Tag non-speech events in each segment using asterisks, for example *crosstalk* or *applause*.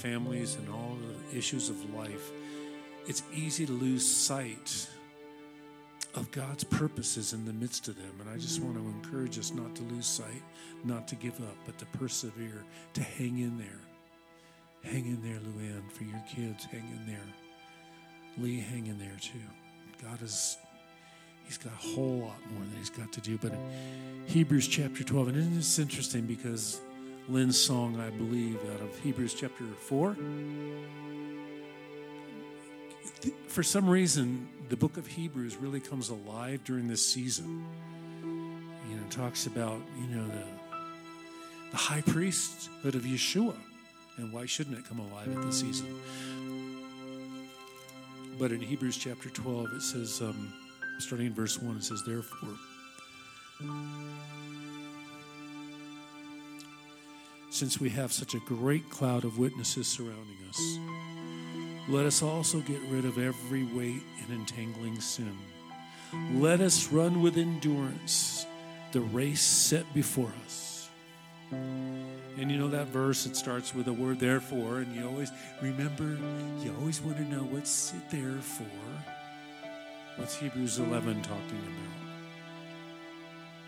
families and all the issues of life, it's easy to lose sight of God's purposes in the midst of them. And I just want to mm-hmm. encourage us not to lose sight, not to give up, but to persevere, to hang in there. Hang in there, Luann, for your kids. Hang in there. Lee, hang in there too. God is, He's got a whole lot more that He's got to do. But Hebrews chapter 12, and isn't this interesting because Lynn's song, I believe, out of Hebrews chapter 4, for some reason, the book of Hebrews really comes alive during this season. You know, talks about, you know, the, the high priesthood of Yeshua. And why shouldn't it come alive at this season? But in Hebrews chapter 12, it says, um, starting in verse 1, it says, Therefore, since we have such a great cloud of witnesses surrounding us, let us also get rid of every weight and entangling sin. Let us run with endurance the race set before us. And you know that verse, it starts with the word therefore, and you always remember, you always want to know what's it there for. What's Hebrews 11 talking about?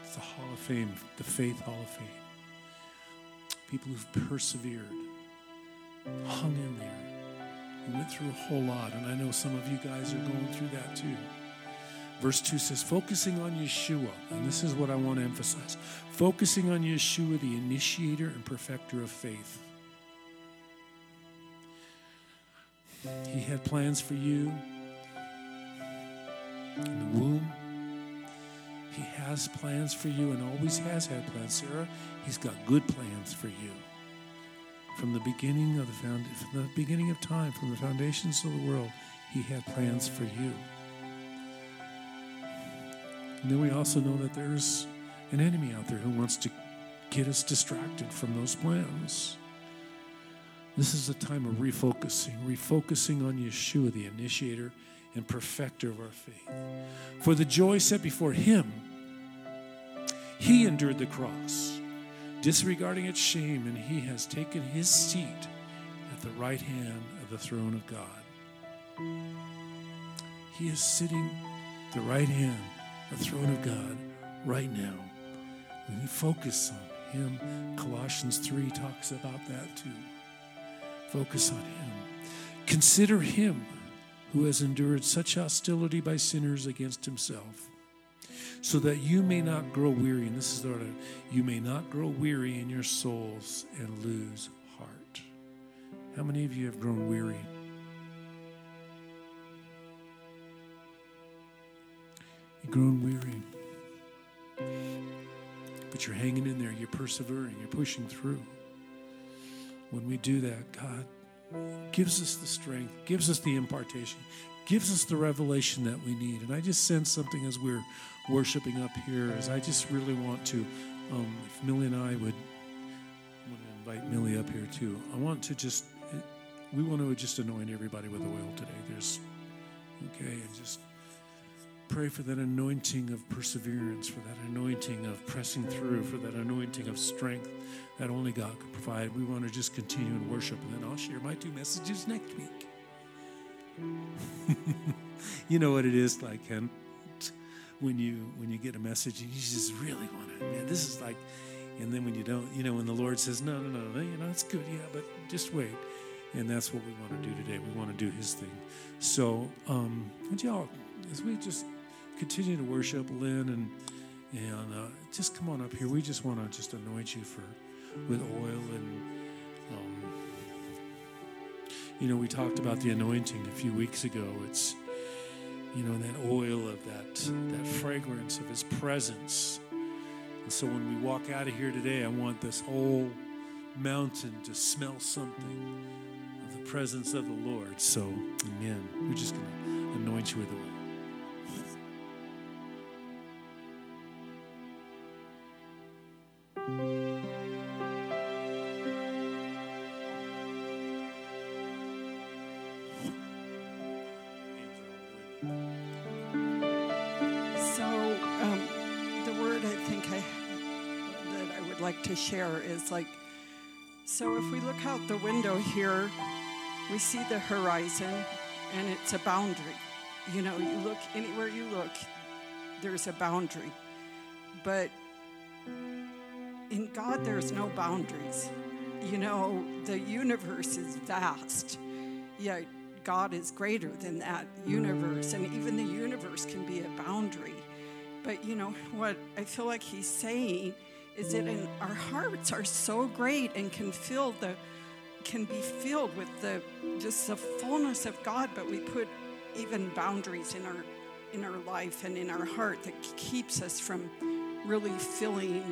It's the Hall of Fame, the Faith Hall of Fame. People who've persevered, hung in there, we went through a whole lot, and I know some of you guys are going through that too. Verse 2 says, focusing on Yeshua, and this is what I want to emphasize focusing on Yeshua, the initiator and perfecter of faith. He had plans for you in the womb. He has plans for you and always has had plans, Sarah. He's got good plans for you from the beginning of the found, from the beginning of time, from the foundations of the world, He had plans for you. And then we also know that there's an enemy out there who wants to get us distracted from those plans. This is a time of refocusing, refocusing on Yeshua, the initiator and perfecter of our faith. For the joy set before him, he endured the cross disregarding its shame, and he has taken his seat at the right hand of the throne of God. He is sitting at the right hand, the throne of God, right now. When you focus on him, Colossians 3 talks about that too. Focus on him. Consider him who has endured such hostility by sinners against himself so that you may not grow weary. And this is the order you may not grow weary in your souls and lose heart. How many of you have grown weary? You've grown weary. But you're hanging in there, you're persevering, you're pushing through. When we do that, God gives us the strength, gives us the impartation, gives us the revelation that we need. And I just sense something as we're worshiping up here is I just really want to, um, if Millie and I would, I want to invite Millie up here too. I want to just, we want to just anoint everybody with oil today. There's, okay, and just pray for that anointing of perseverance, for that anointing of pressing through, for that anointing of strength that only God could provide. We want to just continue in worship, and then I'll share my two messages next week. *laughs* you know what it is like, Ken? when you when you get a message and you just really want it, man, this is like, and then when you don't, you know, when the Lord says, no, no, no, you know, it's good, yeah, but just wait. And that's what we want to do today. We want to do His thing. So, um, would y'all, as we just continue to worship Lynn and and uh, just come on up here. We just want to just anoint you for with oil and. Um, you know, we talked about the anointing a few weeks ago. It's you know, that oil of that, that fragrance of his presence. And so when we walk out of here today, I want this whole mountain to smell something of the presence of the Lord. So, amen. We're just going to anoint you with oil. Share is like So if we look out the window here, we see the horizon and it's a boundary. You know, you look anywhere you look, there's a boundary. But in God, there's no boundaries. You know, the universe is vast, yet God is greater than that universe, and even the universe can be a boundary. But you know, what I feel like he's saying is that in, our hearts are so great and can fill the can be filled with the just the fullness of God, but we put even boundaries in our in our life and in our heart that keeps us from really filling,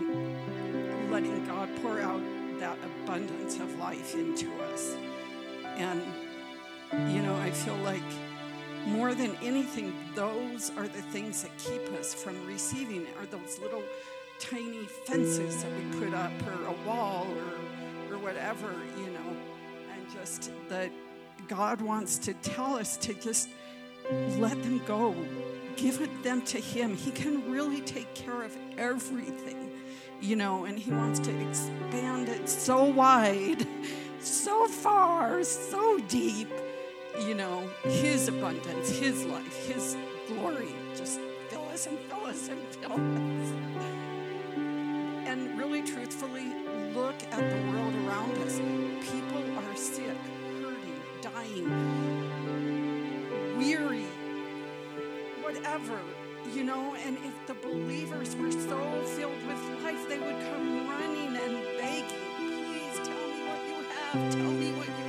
letting God pour out that abundance of life into us. And you know, I feel like more than anything, those are the things that keep us from receiving are those little tiny fences that we put up or a wall or, or whatever, you know, and just that God wants to tell us to just let them go, give it them to Him. He can really take care of everything, you know, and He wants to expand it so wide, so far, so deep, you know, His abundance, His life, His glory. Just fill us and fill us and fill us truthfully look at the world around us. People are sick, hurting, dying, weary, whatever, you know. And if the believers were so filled with life, they would come running and begging, please tell me what you have, tell me what you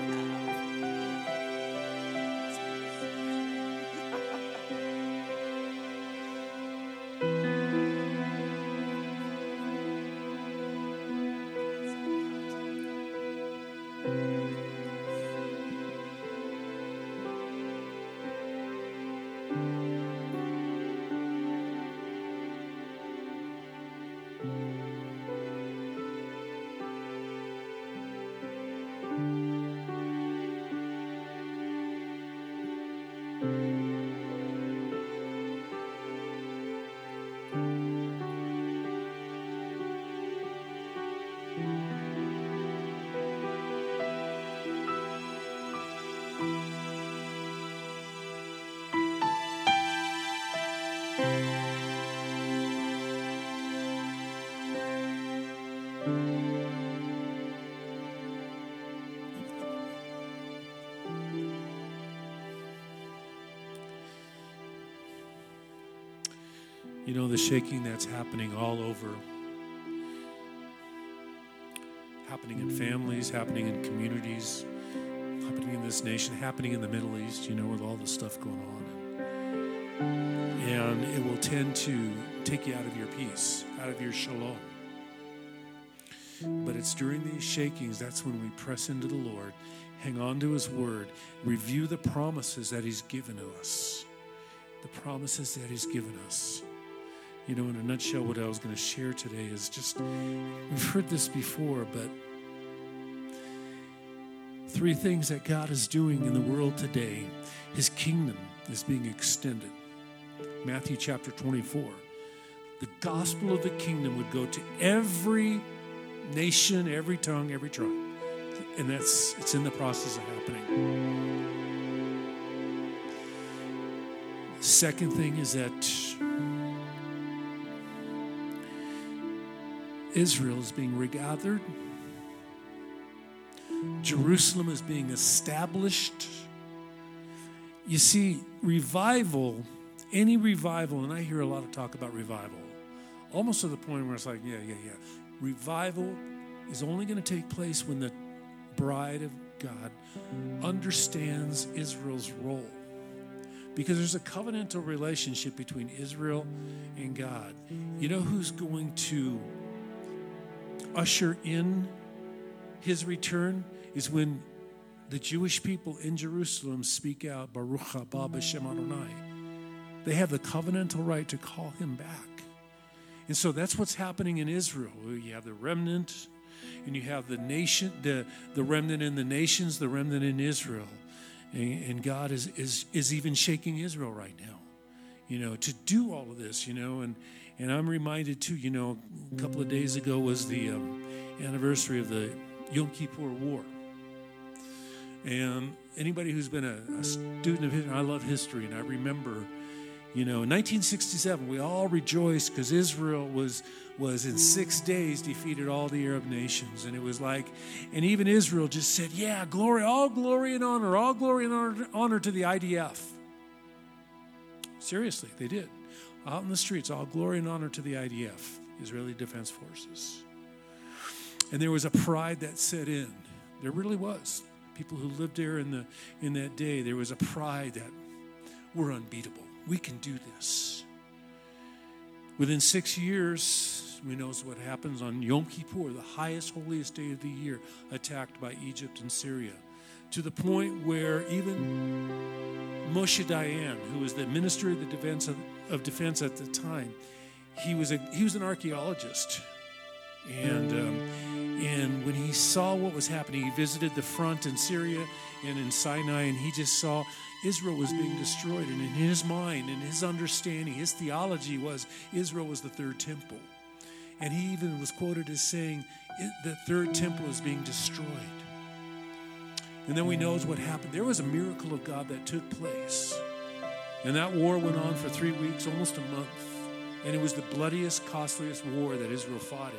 You know, the shaking that's happening all over, happening in families, happening in communities, happening in this nation, happening in the Middle East, you know, with all the stuff going on. And it will tend to take you out of your peace, out of your shalom. But it's during these shakings that's when we press into the Lord, hang on to His word, review the promises that He's given to us. The promises that He's given us. You know, in a nutshell, what I was going to share today is just we've heard this before, but three things that God is doing in the world today. His kingdom is being extended. Matthew chapter 24. The gospel of the kingdom would go to every nation, every tongue, every tribe. And that's it's in the process of happening. Second thing is that Israel is being regathered. Jerusalem is being established. You see, revival, any revival, and I hear a lot of talk about revival, almost to the point where it's like, yeah, yeah, yeah. Revival is only going to take place when the bride of God understands Israel's role. Because there's a covenantal relationship between Israel and God. You know who's going to usher in his return is when the Jewish people in Jerusalem speak out, Baruch haba b'shem Adonai. They have the covenantal right to call him back. And so that's what's happening in Israel. You have the remnant, and you have the nation, the, the remnant in the nations, the remnant in Israel. And, and God is, is, is even shaking Israel right now, you know, to do all of this, you know. And, and I'm reminded too, you know, a couple of days ago was the um, anniversary of the Yom Kippur War. And anybody who's been a, a student of history, I love history, and I remember, you know, in 1967, we all rejoiced because Israel was was in six days defeated all the Arab nations, and it was like, and even Israel just said, "Yeah, glory, all glory and honor, all glory and honor, honor to the IDF." Seriously, they did. Out in the streets, all glory and honor to the IDF, Israeli Defense Forces. And there was a pride that set in. There really was people who lived there in the in that day, there was a pride that we're unbeatable. We can do this. Within six years, we know what happens on Yom Kippur, the highest, holiest day of the year, attacked by Egypt and Syria, to the point where even Moshe Dayan, who was the minister of the defense of, of defense at the time, he was a he was an archaeologist, and. Um, and when he saw what was happening, he visited the front in Syria and in Sinai, and he just saw Israel was being destroyed. And in his mind, in his understanding, his theology was Israel was the third temple. And he even was quoted as saying, The third temple is being destroyed. And then we know what happened. There was a miracle of God that took place. And that war went on for three weeks, almost a month. And it was the bloodiest, costliest war that Israel fought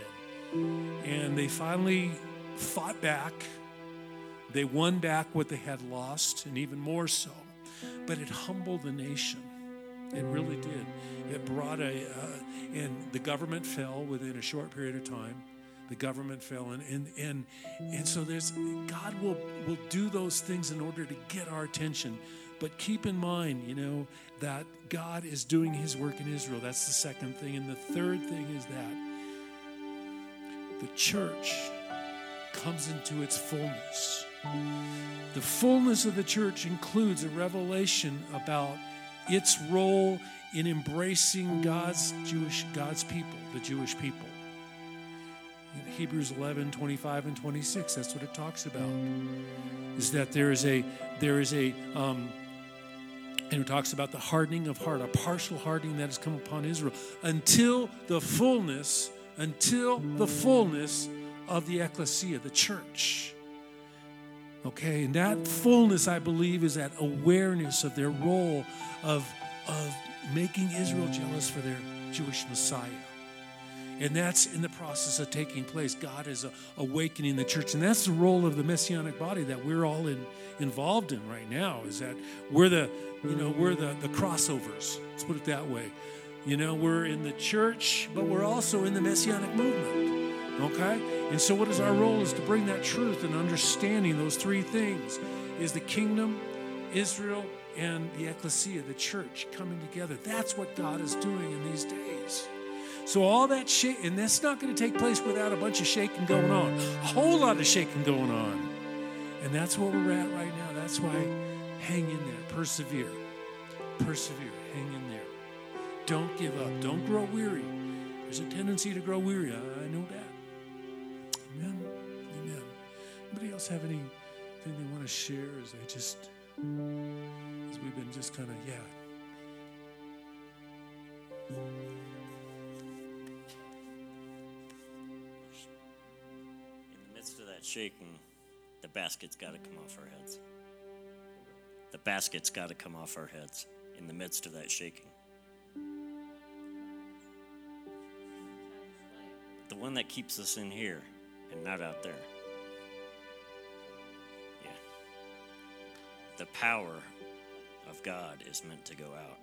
in. And they finally fought back. They won back what they had lost, and even more so. But it humbled the nation. It really did. It brought a, uh, and the government fell within a short period of time. The government fell, and and and, and so there's God will will do those things in order to get our attention. But keep in mind, you know, that God is doing His work in Israel. That's the second thing, and the third thing is that the church comes into its fullness. The fullness of the church includes a revelation about its role in embracing God's Jewish God's people, the Jewish people. In Hebrews 11, 25 and 26, that's what it talks about. Is that there is a there is a um, and it talks about the hardening of heart, a partial hardening that has come upon Israel until the fullness until the fullness of the ecclesia, the church. Okay, and that fullness, I believe, is that awareness of their role of, of making Israel jealous for their Jewish Messiah. And that's in the process of taking place. God is uh, awakening the church. And that's the role of the messianic body that we're all in, involved in right now, is that we're the, you know, we're the, the crossovers. Let's put it that way. You know, we're in the church, but we're also in the messianic movement. Okay? And so what is our role is to bring that truth and understanding those three things is the kingdom, Israel, and the ecclesia, the church coming together. That's what God is doing in these days. So all that shit, and that's not going to take place without a bunch of shaking going on. A whole lot of shaking going on. And that's where we're at right now. That's why hang in there, persevere. Persevere, hang in there. Don't give up. Don't grow weary. There's a tendency to grow weary. I, know that. Amen. Amen. Anybody else have anything they want to share as they just, as we've been just kind of, yeah. Shaking, the basket's got to come off our heads. The basket's got to come off our heads in the midst of that shaking. the one that keeps us in here and not out there. Yeah. The power of God is meant to go out.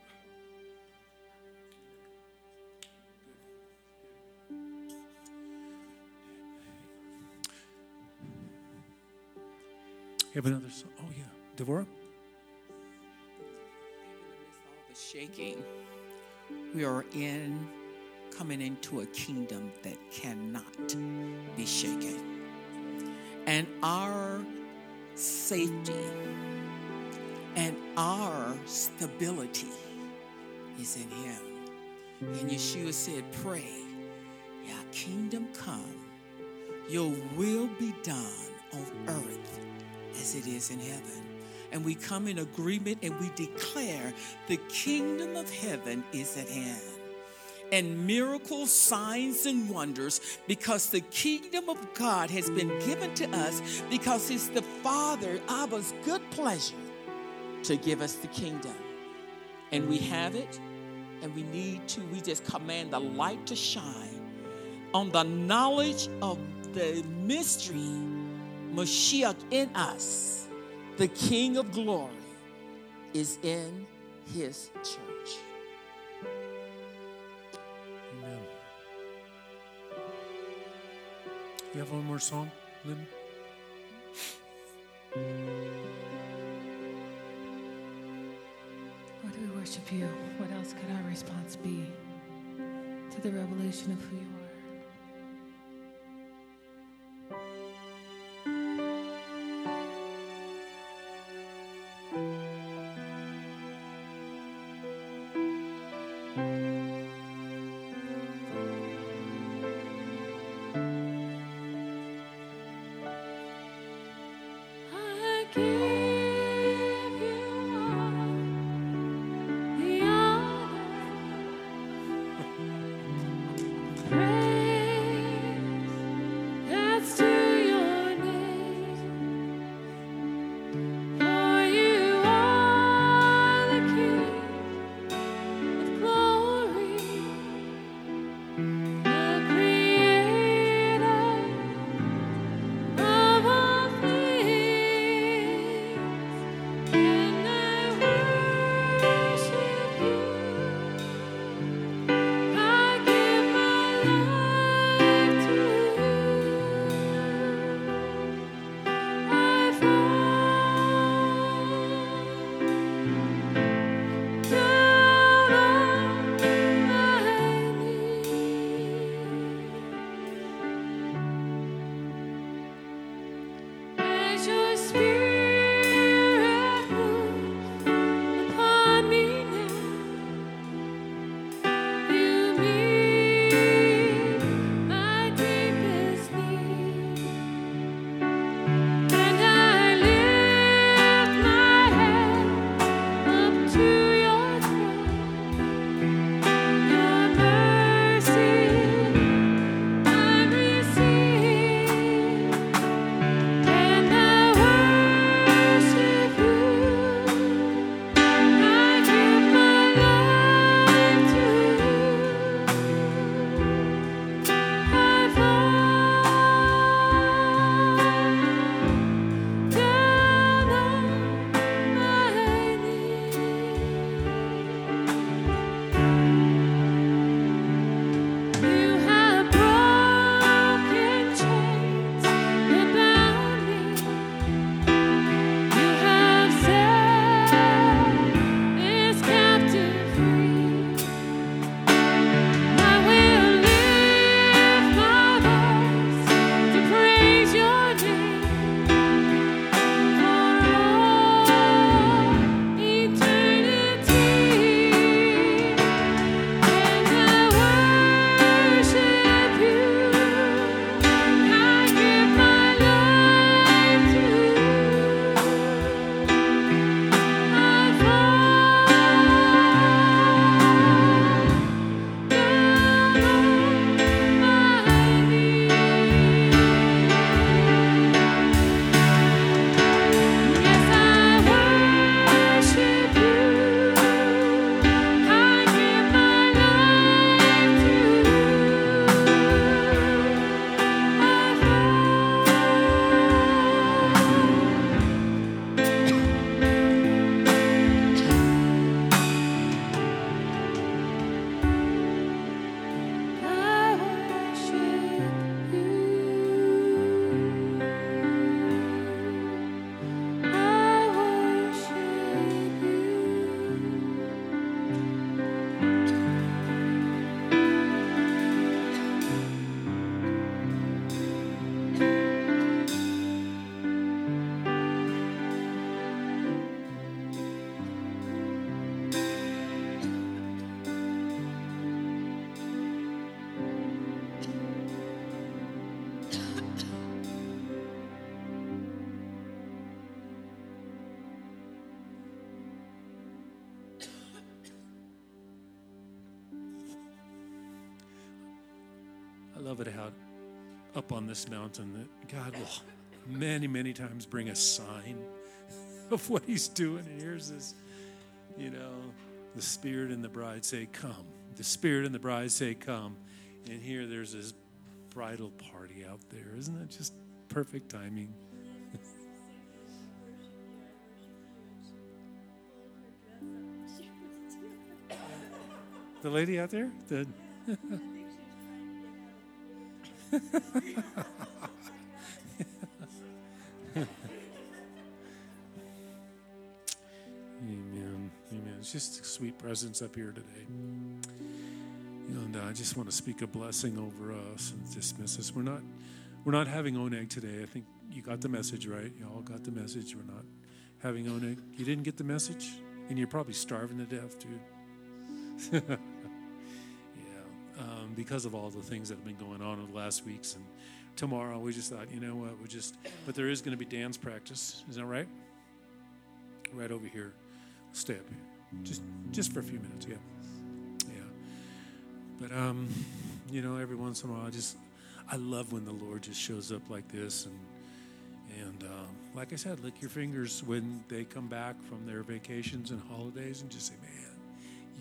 Have another song? Oh, yeah. Devorah? the shaking, we are in coming into a kingdom that cannot be shaken. And our safety and our stability is in Him. And Yeshua said, Pray, Your kingdom come, your will be done on earth as it is in heaven. And we come in agreement and we declare the kingdom of heaven is at hand and miracles, signs, and wonders because the kingdom of God has been given to us because it's the Father, Abba's good pleasure to give us the kingdom. And we have it, and we need to, we just command the light to shine on the knowledge of the mystery, Mashiach in us, the King of glory, is in his church. Amen. You have one more song, Lynn? Lord, we worship you. What else could our response be to the revelation of who you are? It how up on this mountain that God will many, many times bring a sign *laughs* of what He's doing. And here's this, you know, the Spirit and the bride say, Come. The Spirit and the bride say, Come. And here there's this bridal party out there. Isn't that just perfect timing? *laughs* the lady out there? The Amen. Amen. It's just a sweet presence up here today. And uh, I just want to speak a blessing over us and dismiss us. We're not we're not having oneg today. I think you got the message right. You all got the message. We're not having oneg. You didn't get the message, and you're probably starving to death, dude. *laughs* because of all the things that have been going on in the last weeks and tomorrow, we just thought, you know what, we just. But there is going to be dance practice. Is that right? Right over here. Stay up here, just just for a few minutes. Yeah, yeah. But um, you know, every once in a while, I just I love when the Lord just shows up like this, and and um, like I said, lick your fingers when they come back from their vacations and holidays, and just say, "Man,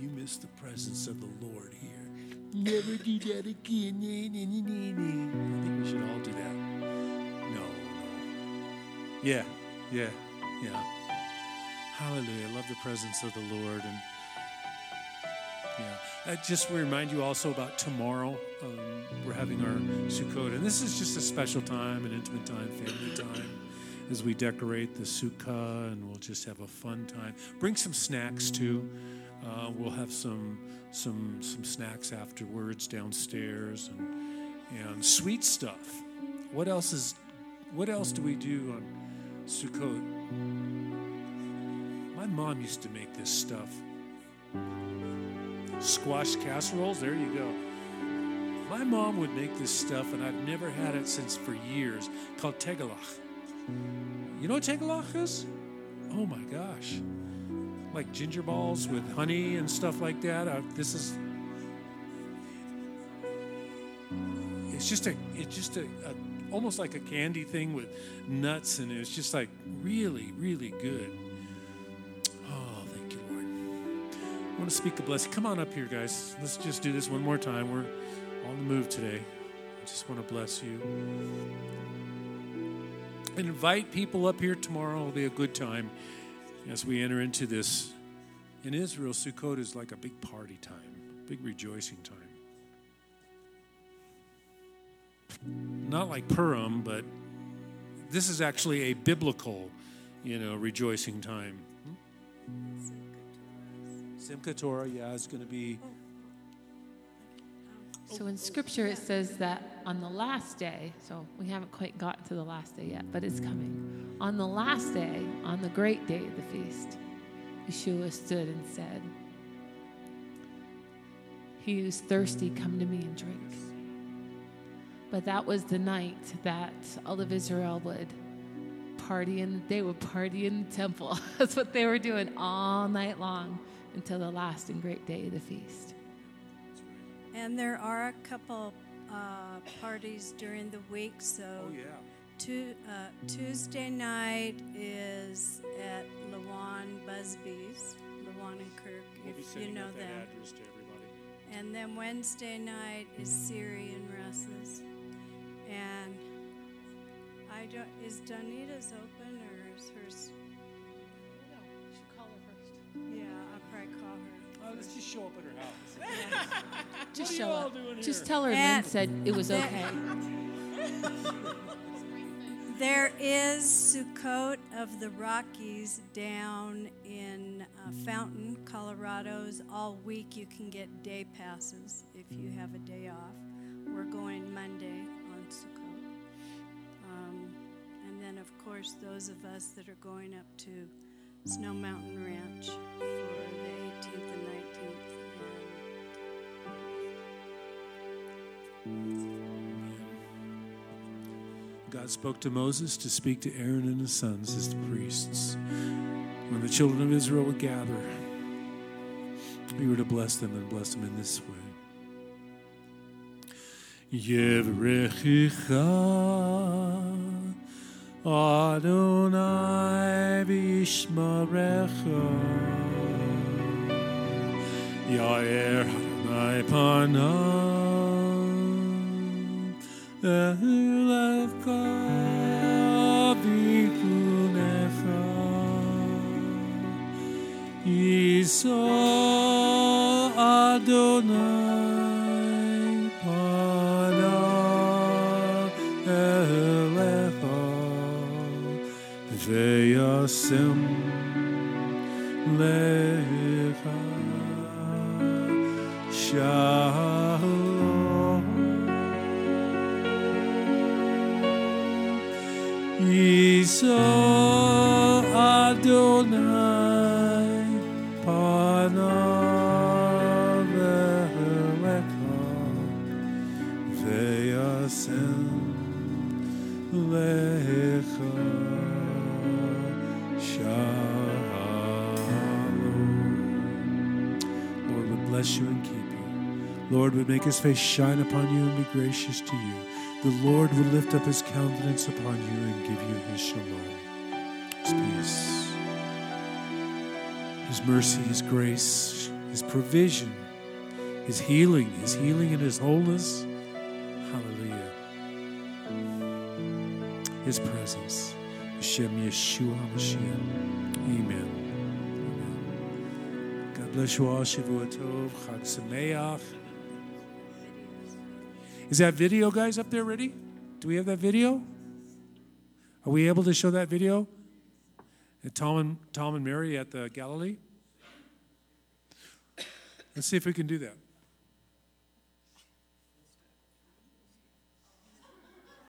you missed the presence of the Lord here. Never do that again." I think we should all do that. No, no. Yeah, yeah, yeah. Hallelujah. I love the presence of the Lord and. Yeah. I just remind you also about tomorrow. Um, we're having our Sukkot, and this is just a special time, an intimate time, family time, as we decorate the Sukkah, and we'll just have a fun time. Bring some snacks too. Uh, we'll have some some some snacks afterwards downstairs, and and sweet stuff. What else is? What else do we do on Sukkot? My mom used to make this stuff squash casseroles. There you go. My mom would make this stuff, and I've never had it since for years, called teiglach. You know what teiglach is? Oh my gosh. Like ginger balls with honey and stuff like that. Uh, this is. It's just a. It's just a, a. Almost like a candy thing with nuts, and it's just like really, really good. Oh, thank you, Lord. I want to speak a blessing. Come on up here, guys. Let's just do this one more time. We're on the move today. I just want to bless you. And invite people up here tomorrow. It'll be a good time as we enter into this. In Israel, Sukkot is like a big party time, big rejoicing time. Not like Purim, but this is actually a biblical, you know, rejoicing time. Simchat Torah, yeah, is going to be. Oh. So in scripture it says that on the last day, so we haven't quite got to the last day yet, but it's coming. On the last day, on the great day of the feast, Yeshua stood and said, He who's thirsty, come to me and drink. But that was the night that all of Israel would party and they would party in the temple. *laughs* That's what they were doing all night long until the last and great day of the feast. And there are a couple uh, parties during the week. So Oh, yeah. Tu- uh, Tuesday night is at Lawan Busby's, Lawan and Kirk, We'll if you know out that them. address to everybody. And then Wednesday night is Siri and Russ's. And I don't, is Donita's open or is hers? Yeah, I'll probably call her. Oh, let's just show up at her house. *laughs* Just are you show all up. doing Just tell her Lynn And- said it was okay. *laughs* There is Sukkot of the Rockies down in uh, Fountain, Colorado's. All week you can get day passes if you have a day off. We're going Monday on Sukkot. Um, and then, of course, those of us that are going up to Snow Mountain Ranch for the 18th and God spoke to Moses to speak to Aaron and his sons as the priests. When the children of Israel would gather, we were to bless them and bless them in this way. Yevrechicha Adonai v'yishmarecha Yair Adonai panah the love God Adonai Pana Veyasim Lecha. Lord would make his face shine upon you and be gracious to you. The Lord would lift up his countenance upon you and give you his shalom, his peace, his mercy, his grace, his provision, his healing, his healing and his wholeness. Hallelujah. His presence. Hashem Yeshua HaMashiach. Amen. Amen. God bless you all. Shavua Tov. Chag Sameach. Is that video, guys, up there ready? Do we have that video? Are we able to show that video? At Tom and, Tom and Mary at the Galilee? Let's see if we can do that.